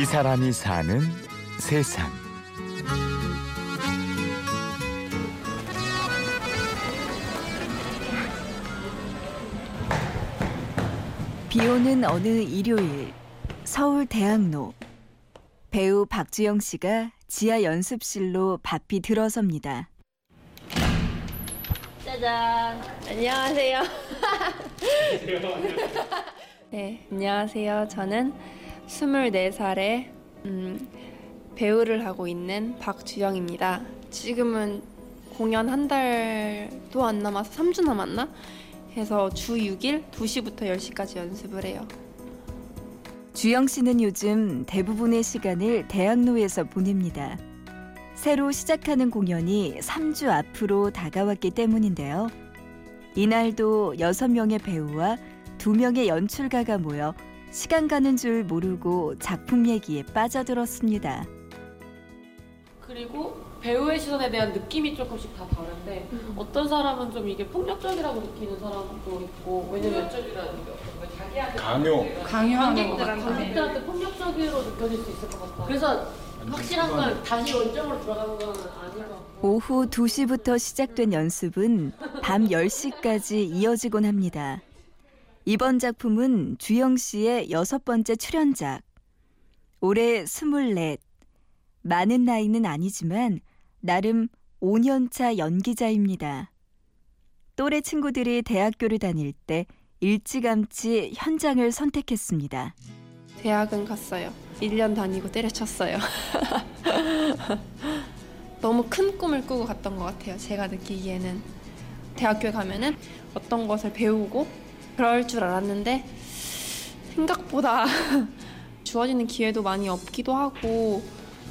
이 사람이 사는 세상. 비 오는 어느 일요일 서울 대학로 배우 박주영 씨가 지하 연습실로 바삐 들어섭니다. 짜잔. 안녕하세요. 네, 안녕하세요. 저는 24살의 음, 배우를 하고 있는 박주영입니다. 지금은 공연 한 달도 안 남아서 3주 남았나? 해서 주 6일 2시부터 10시까지 연습을 해요. 주영 씨는 요즘 대부분의 시간을 대학로에서 보냅니다. 새로 시작하는 공연이 3주 앞으로 다가왔기 때문인데요. 이날도 6명의 배우와 2명의 연출가가 모여 시간 가는 줄 모르고 작품 얘기에 빠져들었습니다. 그리고 배우의 시선에 대한 느낌이 조금씩 다 다른데 어떤 사람은 좀 이게 폭력적이라고 느끼는 사람도 있고 왜냐면 폭력적이라는 게 어떤 거야? 자기한테 강요. 강요하는 관객들한테 폭력적으로 느껴질 수 있을 것 같다. 그래서 확실한 건 다시 원점으로 돌아가는 건 아닌 것 같고 오후 2시부터 시작된 연습은 밤 10시까지 이어지곤 합니다. 이번 작품은 주영 씨의 여섯 번째 출연작. 올해 24. 많은 나이는 아니지만 나름 5년차 연기자입니다. 또래 친구들이 대학교를 다닐 때 일찌감치 현장을 선택했습니다. 대학은 갔어요. 1년 다니고 때려쳤어요. 너무 큰 꿈을 꾸고 갔던 것 같아요. 제가 느끼기에는 대학교에 가면은 어떤 것을 배우고 그럴 줄 알았는데 생각보다 주어지는 기회도 많이 없기도 하고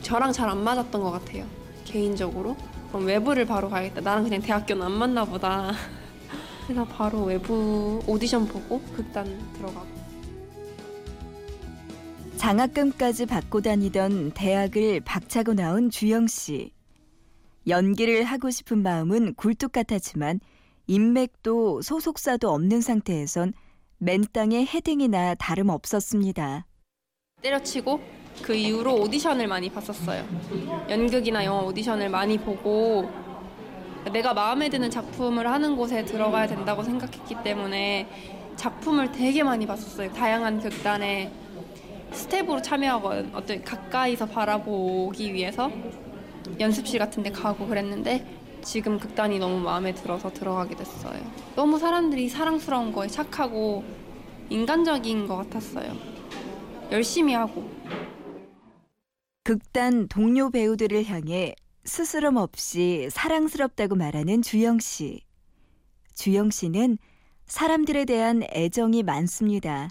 저랑 잘 안 맞았던 것 같아요. 개인적으로. 그럼 외부를 바로 가야겠다. 나랑 그냥 대학교는 안 맞나 보다. 그래서 바로 외부 오디션 보고 극단 들어가고. 장학금까지 받고 다니던 대학을 박차고 나온 주영 씨. 연기를 하고 싶은 마음은 굴뚝 같았지만 인맥도 소속사도 없는 상태에선 맨 땅에 헤딩이나 다름 없었습니다. 때려치고 그 이후로 오디션을 많이 봤었어요. 연극이나 영화 오디션을 많이 보고 내가 마음에 드는 작품을 하는 곳에 들어가야 된다고 생각했기 때문에 작품을 되게 많이 봤었어요. 다양한 극단에 스텝으로 참여하고 어떤 가까이서 바라보기 위해서 연습실 같은 데 가고 그랬는데 지금 극단이 너무 마음에 들어서 들어가게 됐어요. 너무 사람들이 사랑스러운 거에 착하고 인간적인 것 같았어요. 열심히 하고 극단 동료 배우들을 향해 스스럼 없이 사랑스럽다고 말하는 주영 씨. 주영 씨는 사람들에 대한 애정이 많습니다.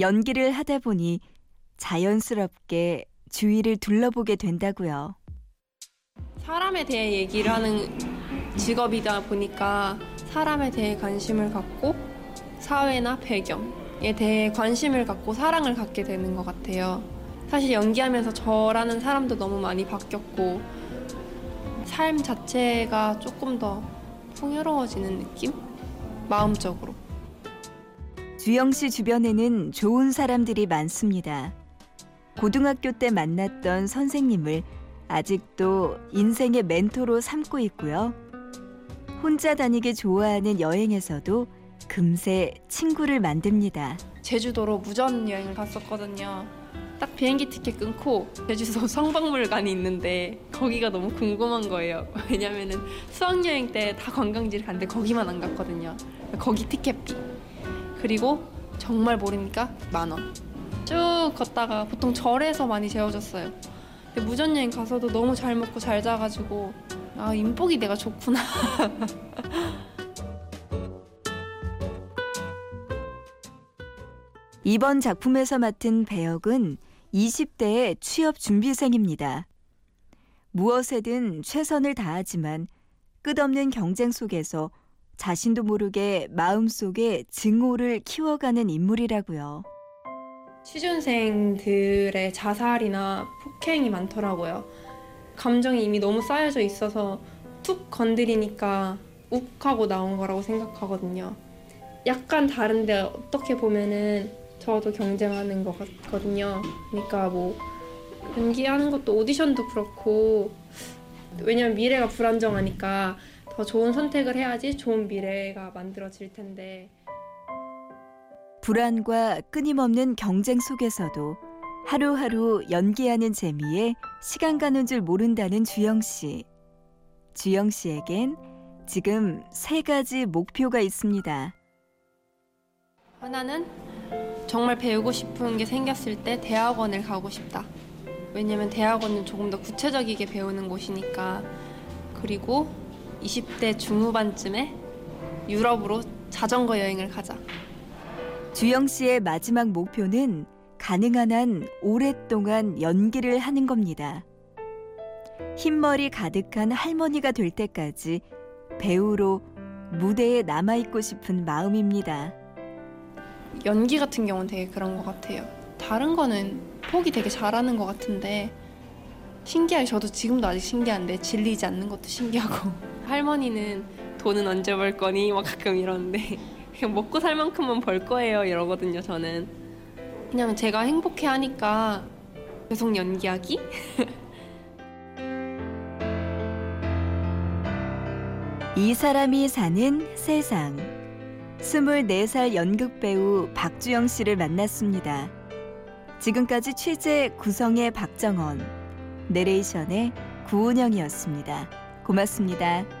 연기를 하다 보니 자연스럽게 주위를 둘러보게 된다고요. 사람에 대해 얘기를 하는 직업이다 보니까 사람에 대해 관심을 갖고 사회나 배경에 대해 관심을 갖고 사랑을 갖게 되는 것 같아요. 사실 연기하면서 저라는 사람도 너무 많이 바뀌었고 삶 자체가 조금 더 풍요로워지는 느낌? 마음적으로. 주영 씨 주변에는 좋은 사람들이 많습니다. 고등학교 때 만났던 선생님을 아직도 인생의 멘토로 삼고 있고요. 혼자 다니기 좋아하는 여행에서도 금세 친구를 만듭니다. 제주도로 무전 여행을 갔었거든요. 딱 비행기 티켓 끊고 제주도 성박물관이 있는데 거기가 너무 궁금한 거예요. 왜냐면은 수학여행 때 다 관광지를 갔는데 거기만 안 갔거든요. 거기 티켓비. 그리고 정말 모르니까 만 원. 쭉 걷다가 보통 절에서 많이 재워줬어요. 근데 무전여행 가서도 너무 잘 먹고 잘 자가지고 아 인복이 내가 좋구나. 이번 작품에서 맡은 배역은 20대의 취업 준비생입니다. 무엇에든 최선을 다하지만 끝없는 경쟁 속에서 자신도 모르게 마음속에 증오를 키워가는 인물이라고요. 취준생들의 자살이나 폭행이 많더라고요. 감정이 이미 너무 쌓여져 있어서 툭 건드리니까 욱하고 나온 거라고 생각하거든요. 약간 다른데 어떻게 보면은 저도 경쟁하는 것 같거든요. 그러니까 뭐 연기하는 것도 오디션도 그렇고 왜냐면 미래가 불안정하니까 더 좋은 선택을 해야지 좋은 미래가 만들어질 텐데 불안과 끊임없는 경쟁 속에서도 하루하루 연기하는 재미에 시간 가는 줄 모른다는 주영 씨. 주영 씨에겐 지금 세 가지 목표가 있습니다. 하나는 정말 배우고 싶은 게 생겼을 때 대학원을 가고 싶다. 왜냐면 대학원은 조금 더 구체적이게 배우는 곳이니까. 그리고 20대 중후반쯤에 유럽으로 자전거 여행을 가자. 주영 씨의 마지막 목표는 가능한 한 오랫동안 연기를 하는 겁니다. 흰머리 가득한 할머니가 될 때까지 배우로 무대에 남아있고 싶은 마음입니다. 연기 같은 경우는 되게 그런 것 같아요. 다른 거는 포기 되게 잘하는 것 같은데 신기하게 저도 지금도 아직 신기한데 질리지 않는 것도 신기하고 할머니는 돈은 언제 벌 거니? 막 가끔 이러는데 그냥 먹고 살 만큼만 벌 거예요 이러거든요 저는 그냥 제가 행복해 하니까 계속 연기하기? 이 사람이 사는 세상. 24살 연극 배우 박주영 씨를 만났습니다. 지금까지 취재 구성의 박정원, 내레이션의 구은영이었습니다. 고맙습니다.